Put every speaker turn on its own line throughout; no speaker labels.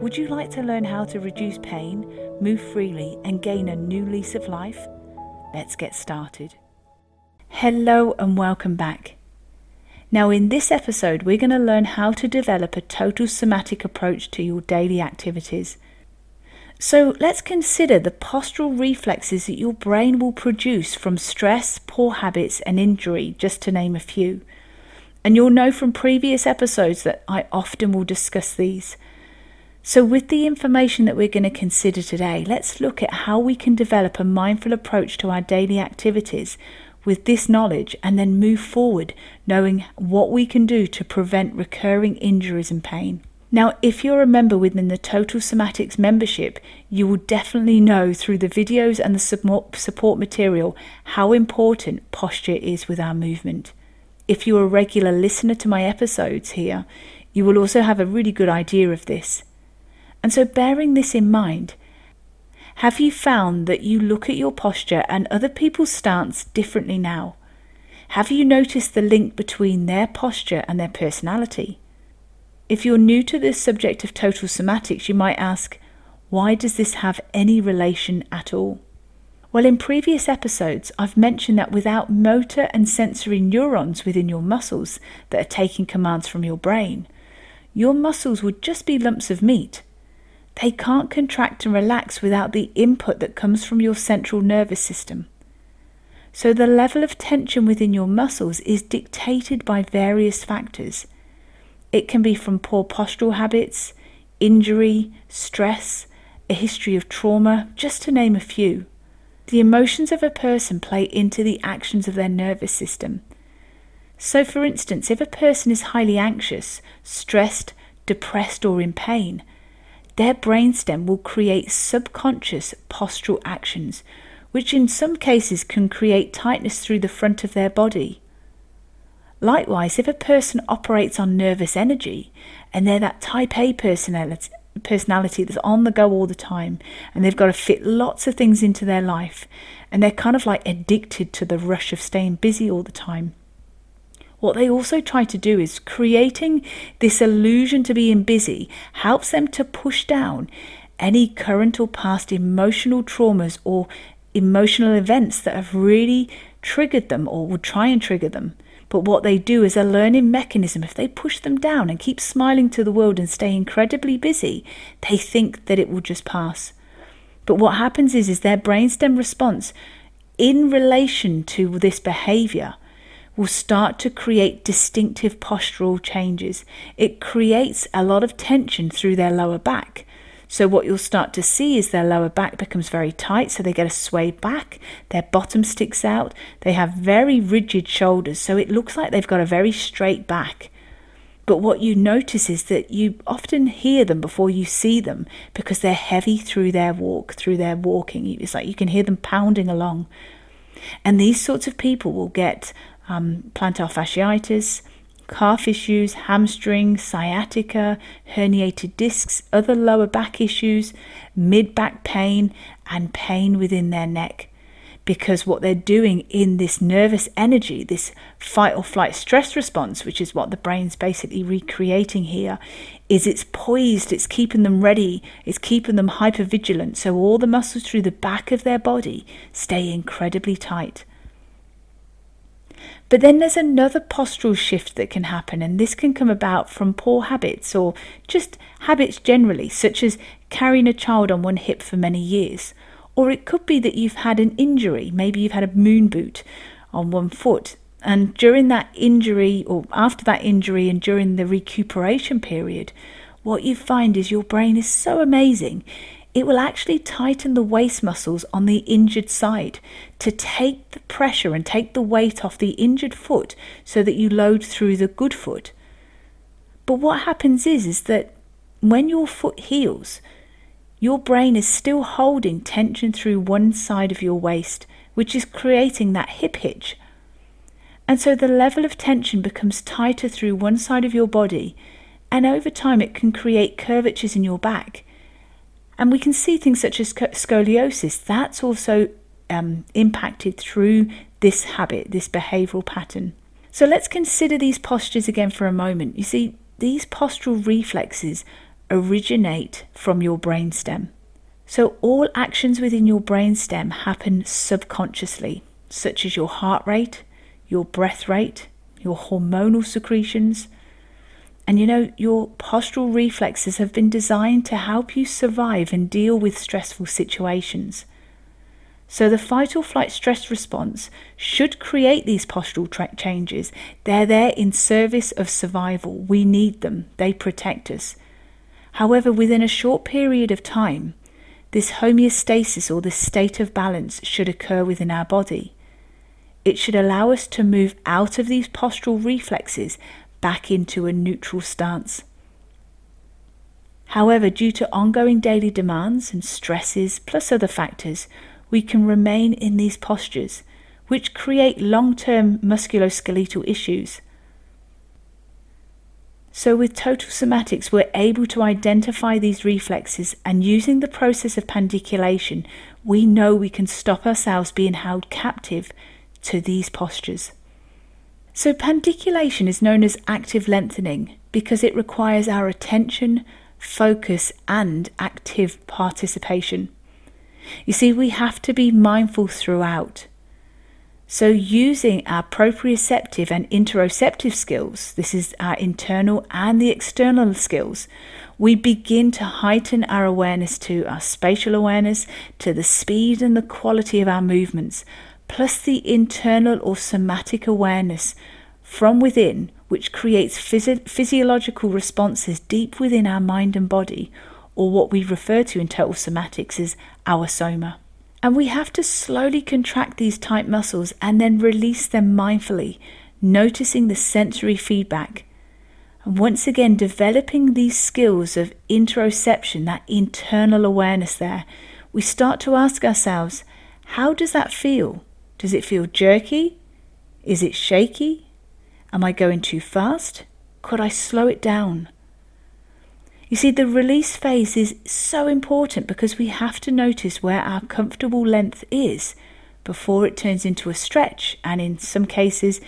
Would you like to learn how to reduce pain, move freely, and gain a new lease of life? Let's get started. Hello, and welcome back. Now, in this episode, we're going to learn how to develop a total somatic approach to your daily activities. So, let's consider the postural reflexes that your brain will produce from stress, poor habits, and injury, just to name a few. And you'll know from previous episodes that I often will discuss these. So, with the information that we're going to consider today, let's look at how we can develop a mindful approach to our daily activities with this knowledge and then move forward knowing what we can do to prevent recurring injuries and pain. Now, if you're a member within the Total Somatics membership, you will definitely know through the videos and the support material how important posture is with our movement. If you're a regular listener to my episodes here, you will also have a really good idea of this. And so, bearing this in mind, have you found that you look at your posture and other people's stance differently now? Have you noticed the link between their posture and their personality? If you're new to this subject of total somatics, you might ask, why does this have any relation at all? Well, in previous episodes, I've mentioned that without motor and sensory neurons within your muscles that are taking commands from your brain, your muscles would just be lumps of meat they can't contract and relax without the input that comes from your central nervous system. So, the level of tension within your muscles is dictated by various factors. It can be from poor postural habits, injury, stress, a history of trauma, just to name a few. The emotions of a person play into the actions of their nervous system. So, for instance, if a person is highly anxious, stressed, depressed, or in pain, their brainstem will create subconscious postural actions, which in some cases can create tightness through the front of their body. Likewise, if a person operates on nervous energy and they're that type A personality, personality that's on the go all the time and they've got to fit lots of things into their life and they're kind of like addicted to the rush of staying busy all the time, what they also try to do is creating this illusion to being busy helps them to push down any current or past emotional traumas or emotional events that have really triggered them or would try and trigger them. But what they do is a learning mechanism. If they push them down and keep smiling to the world and stay incredibly busy, they think that it will just pass. But what happens is, is their brainstem response in relation to this behavior will start to create distinctive postural changes. It creates a lot of tension through their lower back. So, what you'll start to see is their lower back becomes very tight, so they get a sway back, their bottom sticks out, they have very rigid shoulders, so it looks like they've got a very straight back. But what you notice is that you often hear them before you see them because they're heavy through their walk, through their walking. It's like you can hear them pounding along. And these sorts of people will get um, plantar fasciitis, calf issues, hamstring, sciatica, herniated discs, other lower back issues, mid back pain, and pain within their neck. Because what they're doing in this nervous energy, this fight or flight stress response, which is what the brain's basically recreating here, is it's poised, it's keeping them ready, it's keeping them hyper vigilant. So all the muscles through the back of their body stay incredibly tight. But then there's another postural shift that can happen, and this can come about from poor habits or just habits generally, such as carrying a child on one hip for many years. Or it could be that you've had an injury, maybe you've had a moon boot on one foot, and during that injury, or after that injury, and during the recuperation period, what you find is your brain is so amazing it will actually tighten the waist muscles on the injured side to take the pressure and take the weight off the injured foot so that you load through the good foot. But what happens is is that when your foot heals, your brain is still holding tension through one side of your waist, which is creating that hip hitch. And so the level of tension becomes tighter through one side of your body, and over time it can create curvatures in your back. And we can see things such as scoliosis, that's also um, impacted through this habit, this behavioral pattern. So let's consider these postures again for a moment. You see, these postural reflexes originate from your brainstem. So all actions within your brainstem happen subconsciously, such as your heart rate, your breath rate, your hormonal secretions. And you know, your postural reflexes have been designed to help you survive and deal with stressful situations. So the fight or flight stress response should create these postural changes. They're there in service of survival. We need them, they protect us. However, within a short period of time, this homeostasis or this state of balance should occur within our body. It should allow us to move out of these postural reflexes back into a neutral stance. However, due to ongoing daily demands and stresses, plus other factors, we can remain in these postures, which create long term musculoskeletal issues. So, with total somatics, we're able to identify these reflexes, and using the process of pandiculation, we know we can stop ourselves being held captive to these postures. So, pandiculation is known as active lengthening because it requires our attention, focus, and active participation. You see, we have to be mindful throughout. So, using our proprioceptive and interoceptive skills, this is our internal and the external skills, we begin to heighten our awareness to our spatial awareness, to the speed and the quality of our movements, plus the internal or somatic awareness from within, which creates physio- physiological responses deep within our mind and body, or what we refer to in total somatics as our soma. And we have to slowly contract these tight muscles and then release them mindfully, noticing the sensory feedback. And once again, developing these skills of interoception, that internal awareness there, we start to ask ourselves, how does that feel? Does it feel jerky? Is it shaky? Am I going too fast? Could I slow it down? You see, the release phase is so important because we have to notice where our comfortable length is before it turns into a stretch. And in some cases,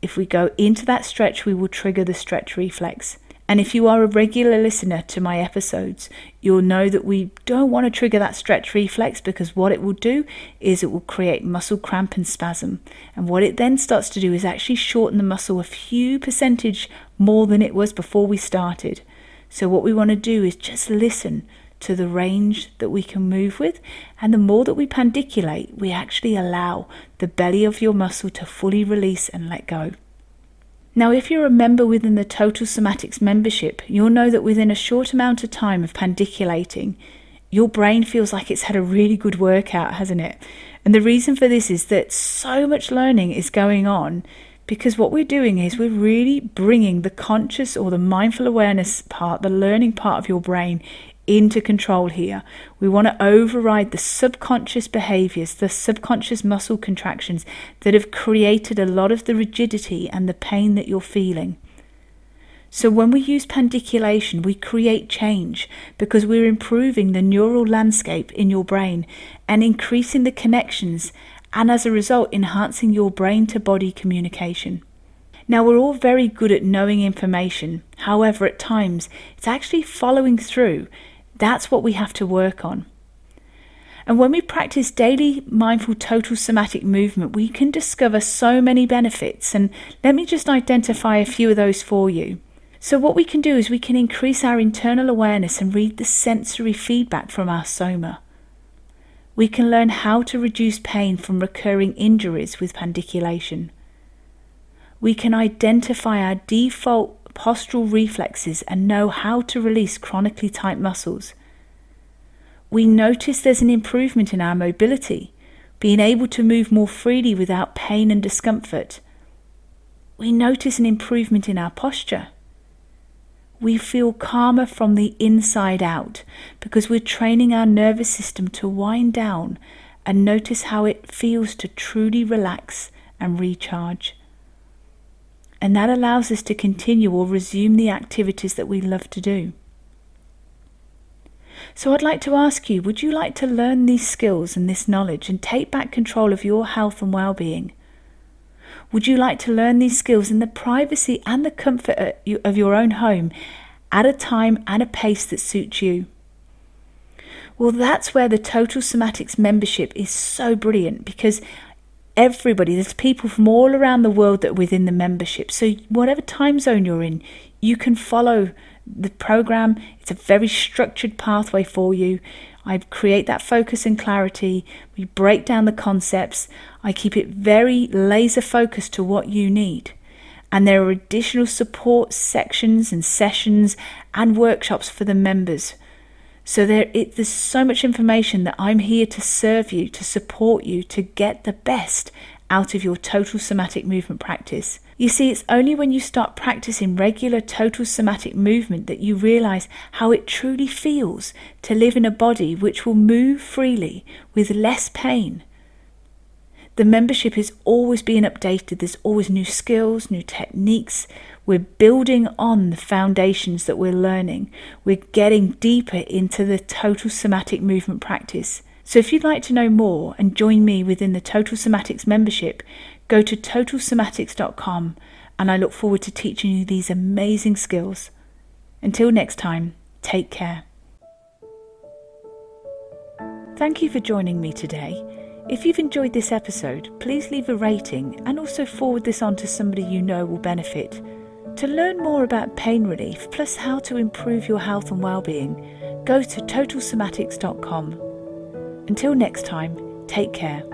if we go into that stretch, we will trigger the stretch reflex. And if you are a regular listener to my episodes, you'll know that we don't want to trigger that stretch reflex because what it will do is it will create muscle cramp and spasm. And what it then starts to do is actually shorten the muscle a few percentage more than it was before we started. So, what we want to do is just listen to the range that we can move with. And the more that we pandiculate, we actually allow the belly of your muscle to fully release and let go. Now, if you're a member within the Total Somatics membership, you'll know that within a short amount of time of pandiculating, your brain feels like it's had a really good workout, hasn't it? And the reason for this is that so much learning is going on because what we're doing is we're really bringing the conscious or the mindful awareness part, the learning part of your brain, into control here. We want to override the subconscious behaviors, the subconscious muscle contractions that have created a lot of the rigidity and the pain that you're feeling. So, when we use pandiculation, we create change because we're improving the neural landscape in your brain and increasing the connections and as a result, enhancing your brain to body communication. Now, we're all very good at knowing information. However, at times, it's actually following through. That's what we have to work on. And when we practice daily mindful total somatic movement, we can discover so many benefits. And let me just identify a few of those for you. So, what we can do is we can increase our internal awareness and read the sensory feedback from our soma. We can learn how to reduce pain from recurring injuries with pandiculation. We can identify our default postural reflexes and know how to release chronically tight muscles. We notice there's an improvement in our mobility, being able to move more freely without pain and discomfort. We notice an improvement in our posture. we feel calmer from the inside out because we're training our nervous system to wind down and notice how it feels to truly relax and recharge. And that allows us to continue or resume the activities that we love to do. So I'd like to ask you would you like to learn these skills and this knowledge and take back control of your health and well being? Would you like to learn these skills in the privacy and the comfort of your own home at a time and a pace that suits you? Well, that's where the Total Somatics membership is so brilliant because everybody, there's people from all around the world that are within the membership. So, whatever time zone you're in, you can follow the program. It's a very structured pathway for you. I create that focus and clarity. We break down the concepts. I keep it very laser focused to what you need. And there are additional support sections and sessions and workshops for the members. So there, it, there's so much information that I'm here to serve you, to support you, to get the best out of your total somatic movement practice. You see, it's only when you start practicing regular total somatic movement that you realize how it truly feels to live in a body which will move freely with less pain. The membership is always being updated, there's always new skills, new techniques. We're building on the foundations that we're learning. We're getting deeper into the total somatic movement practice. So, if you'd like to know more and join me within the Total Somatics membership, Go to totalsomatics.com and I look forward to teaching you these amazing skills. Until next time, take care. Thank you for joining me today. If you've enjoyed this episode, please leave a rating and also forward this on to somebody you know will benefit. To learn more about pain relief plus how to improve your health and well-being, go to totalsomatics.com. Until next time, take care.